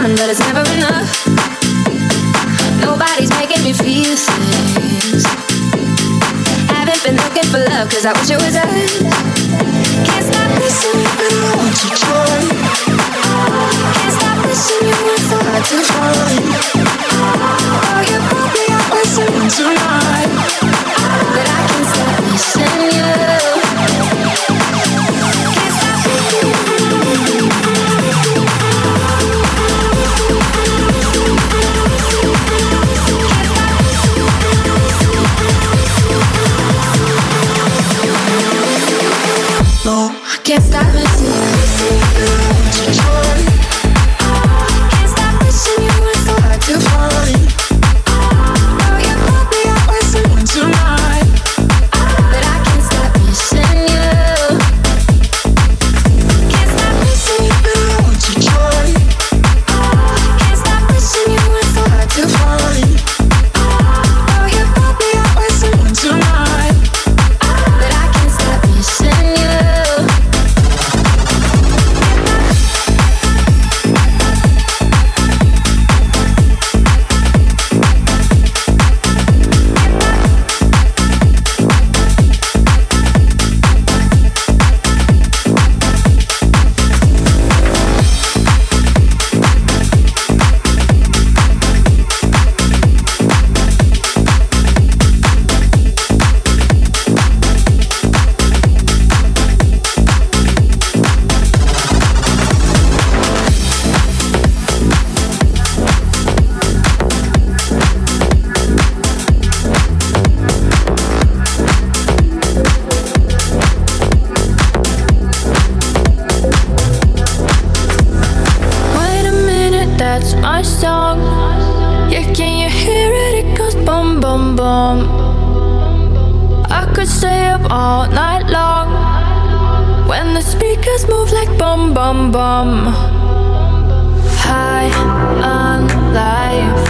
woman, but it's never enough. Nobody's making me feel things. Haven't been looking for love, cause I wish it was us. Can't stop missing you, I want you joy. Can't stop missing you, it's hard to find. Bum bum, I could stay up all night long when the speakers move like bum bum bum, High on life,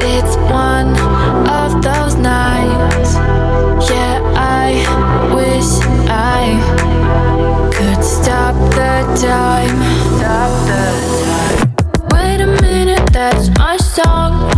it's one of those nights. Yeah, I wish I could stop the time. Stop the time. Wait a minute, that's my song.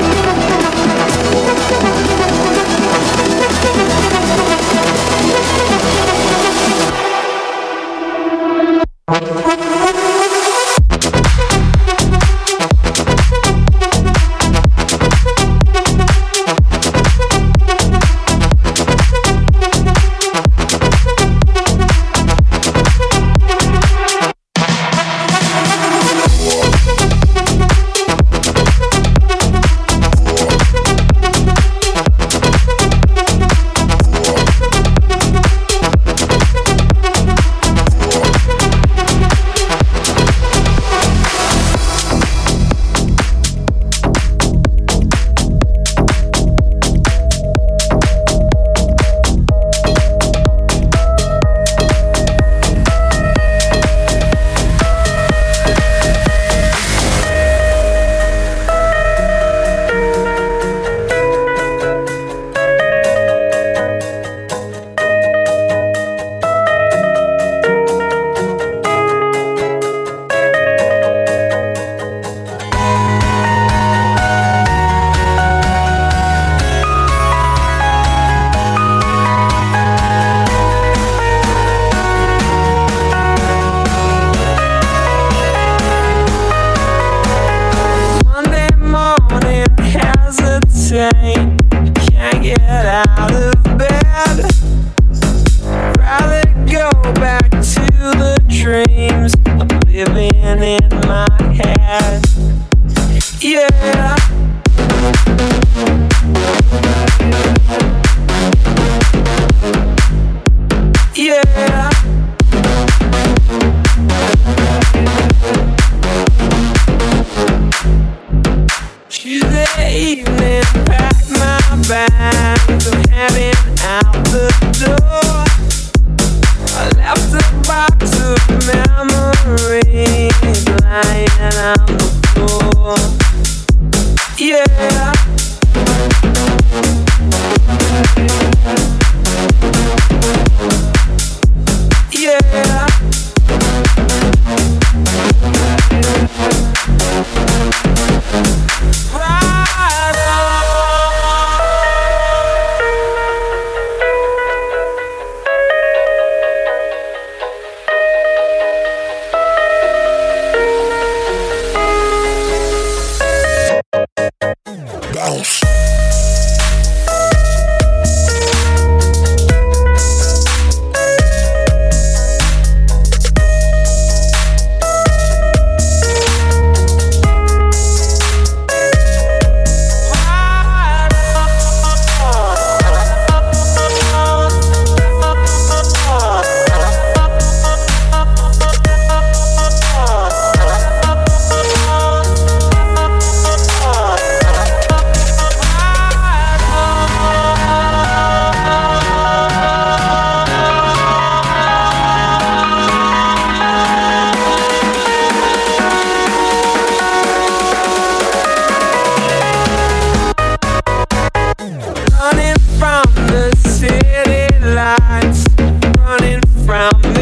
dreams living in my head. Yeah. around.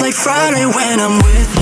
Like Friday when I'm with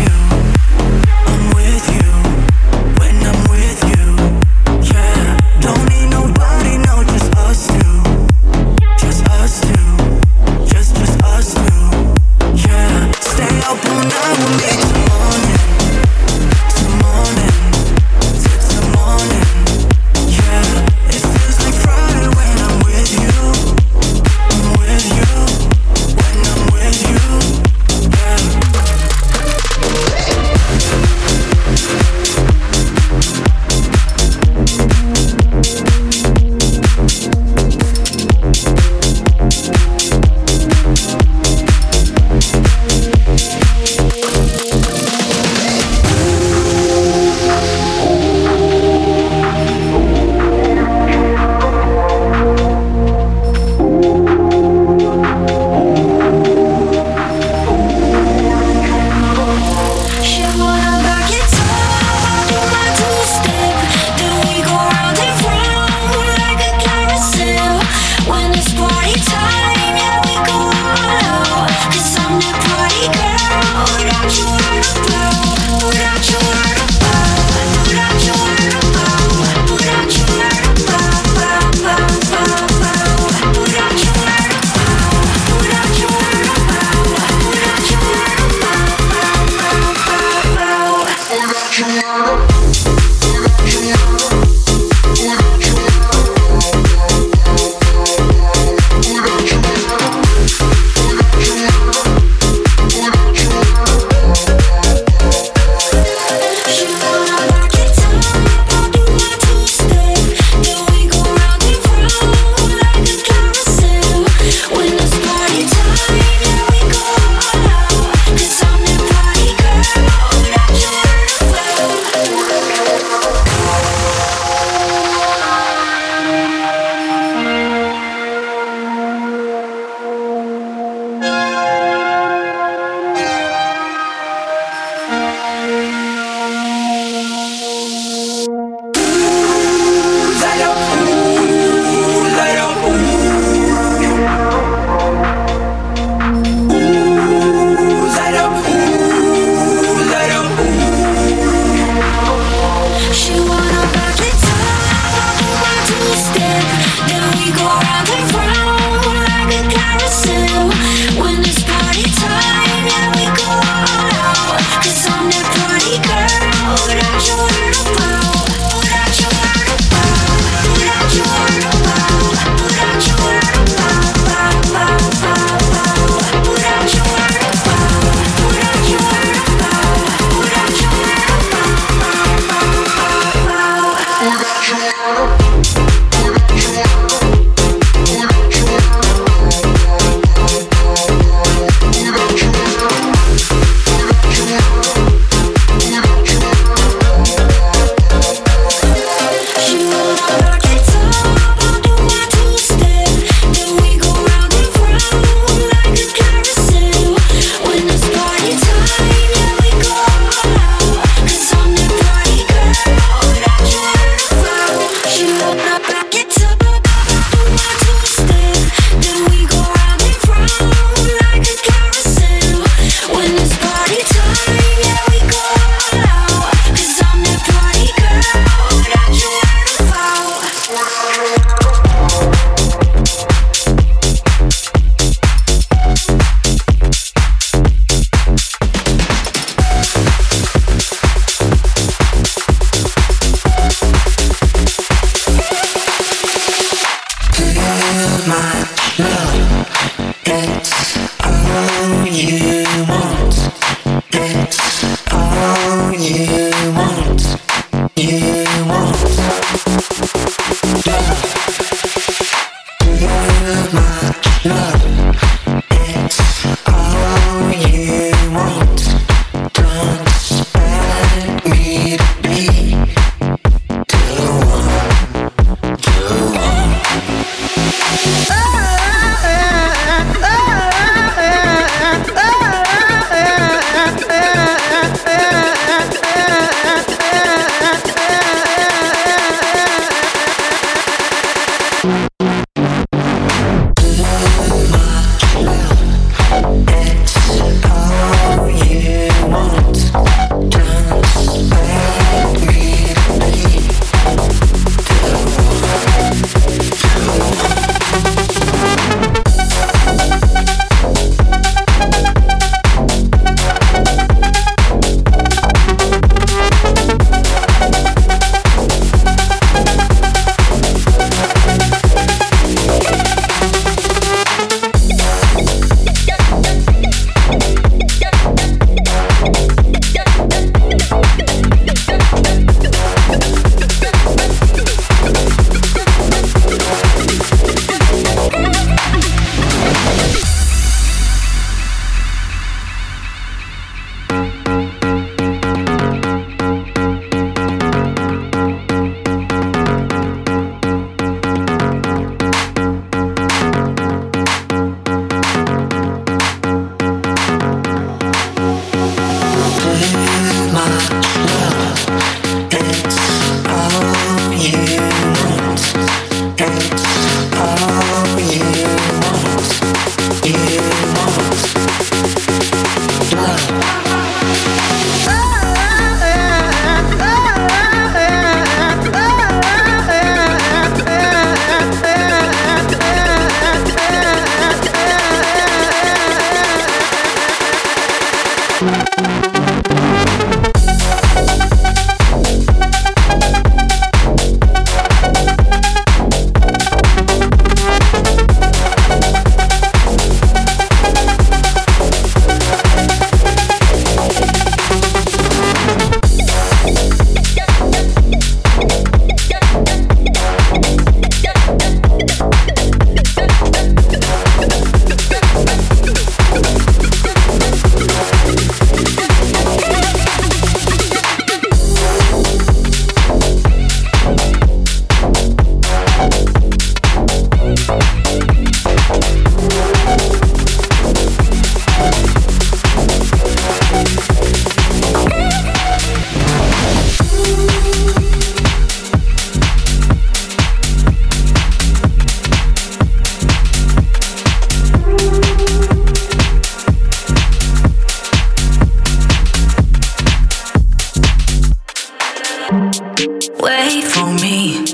Wait for me,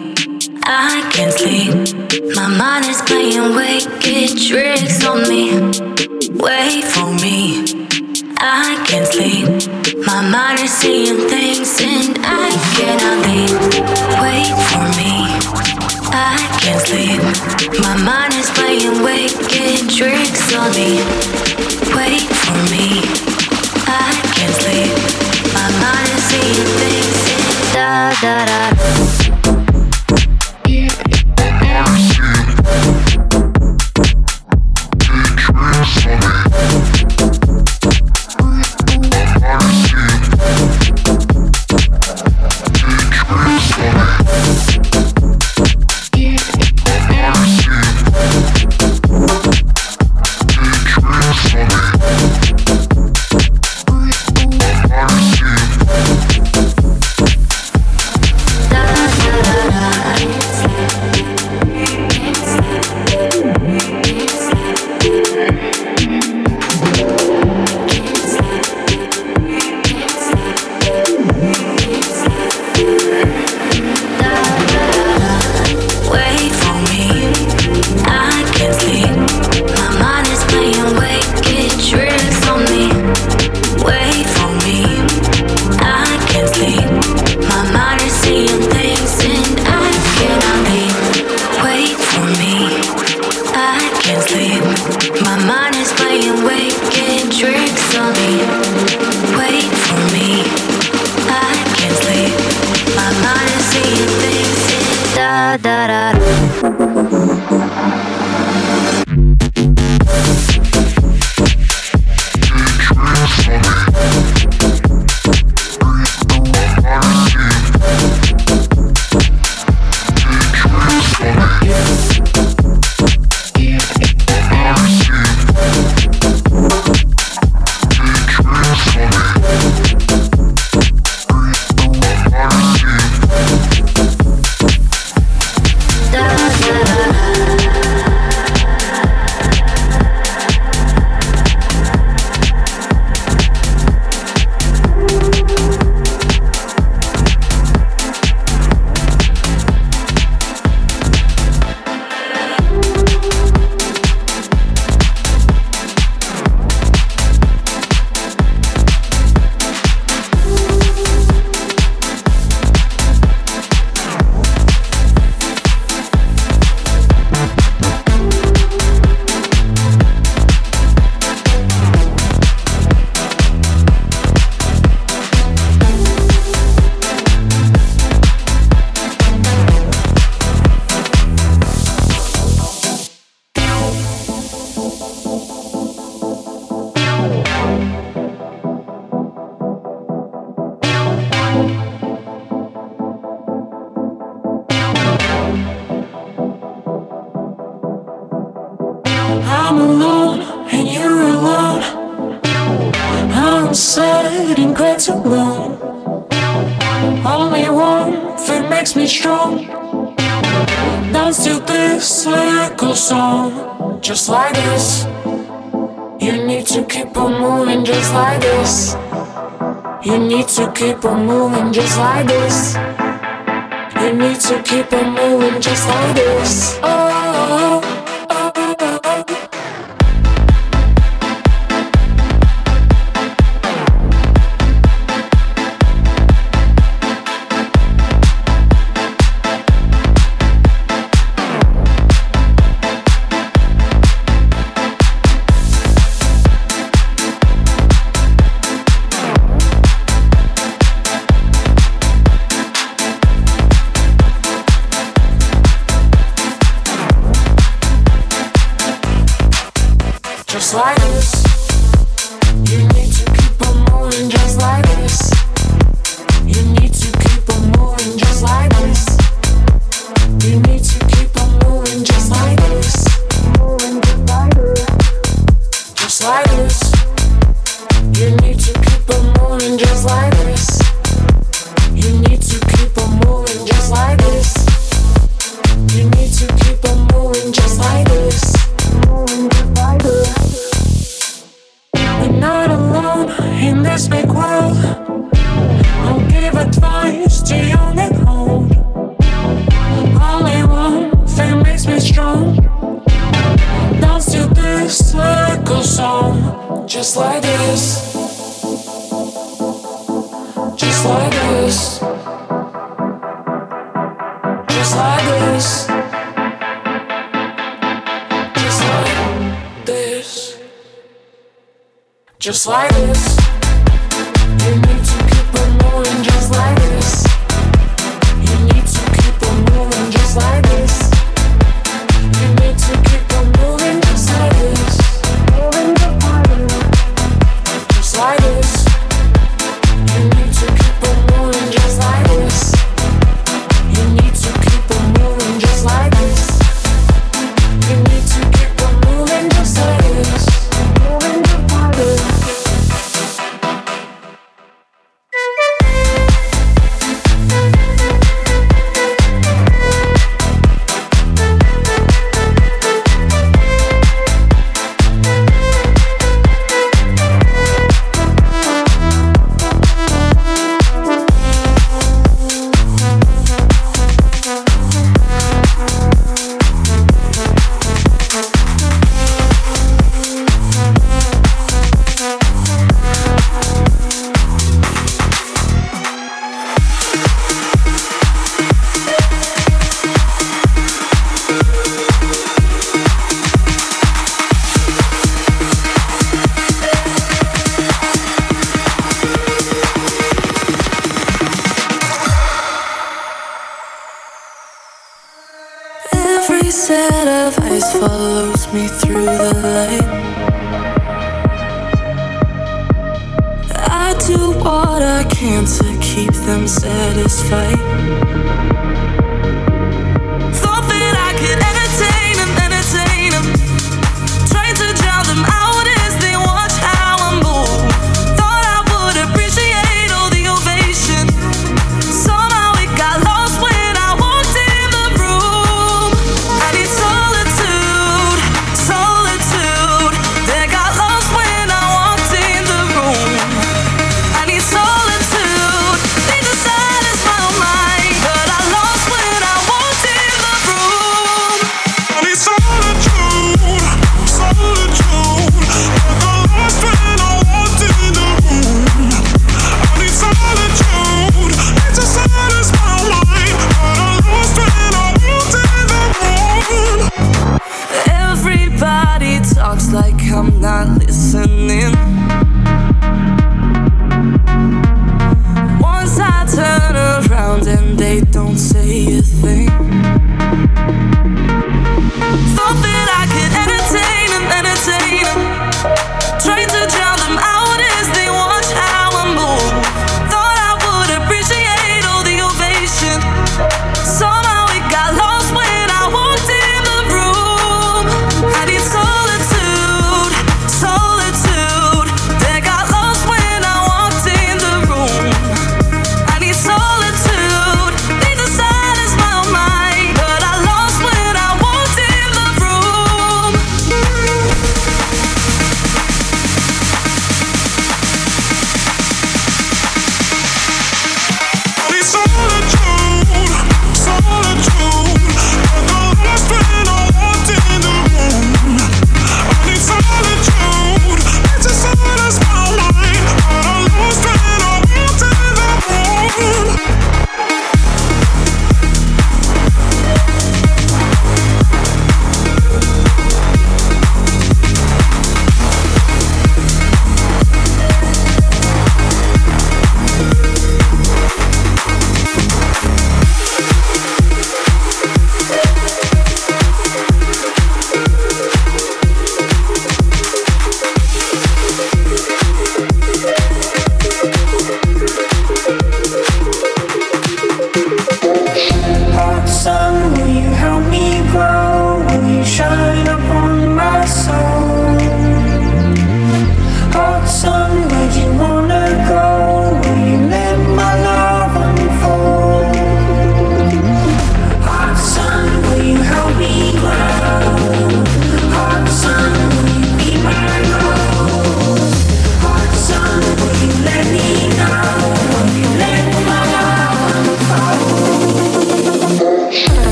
I can't sleep. My mind is playing wicked tricks on me. Wait for me, I can't sleep. My mind is seeing things and I cannot leave. Wait for me, I can't sleep. My mind is playing wicked tricks on me. Wait for me, I can't sleep. My mind is seeing da da da.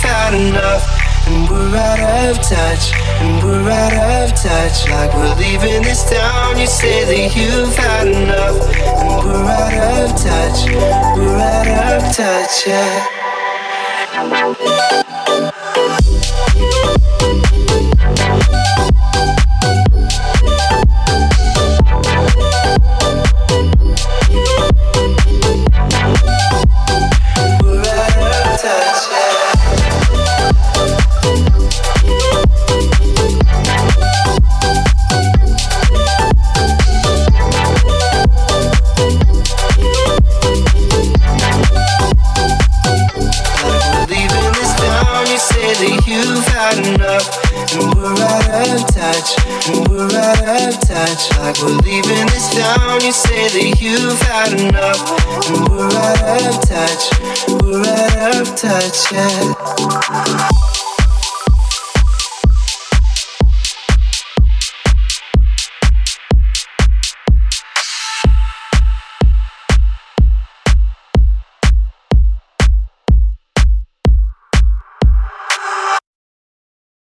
You've had enough, and we're out of touch. And we're out of touch. Like we're leaving this town. You say that you've had enough, and we're out of touch. We're out of touch. Yeah. We're leaving this town. You say that you've had enough, and we're out of touch. We're out of touch, yeah.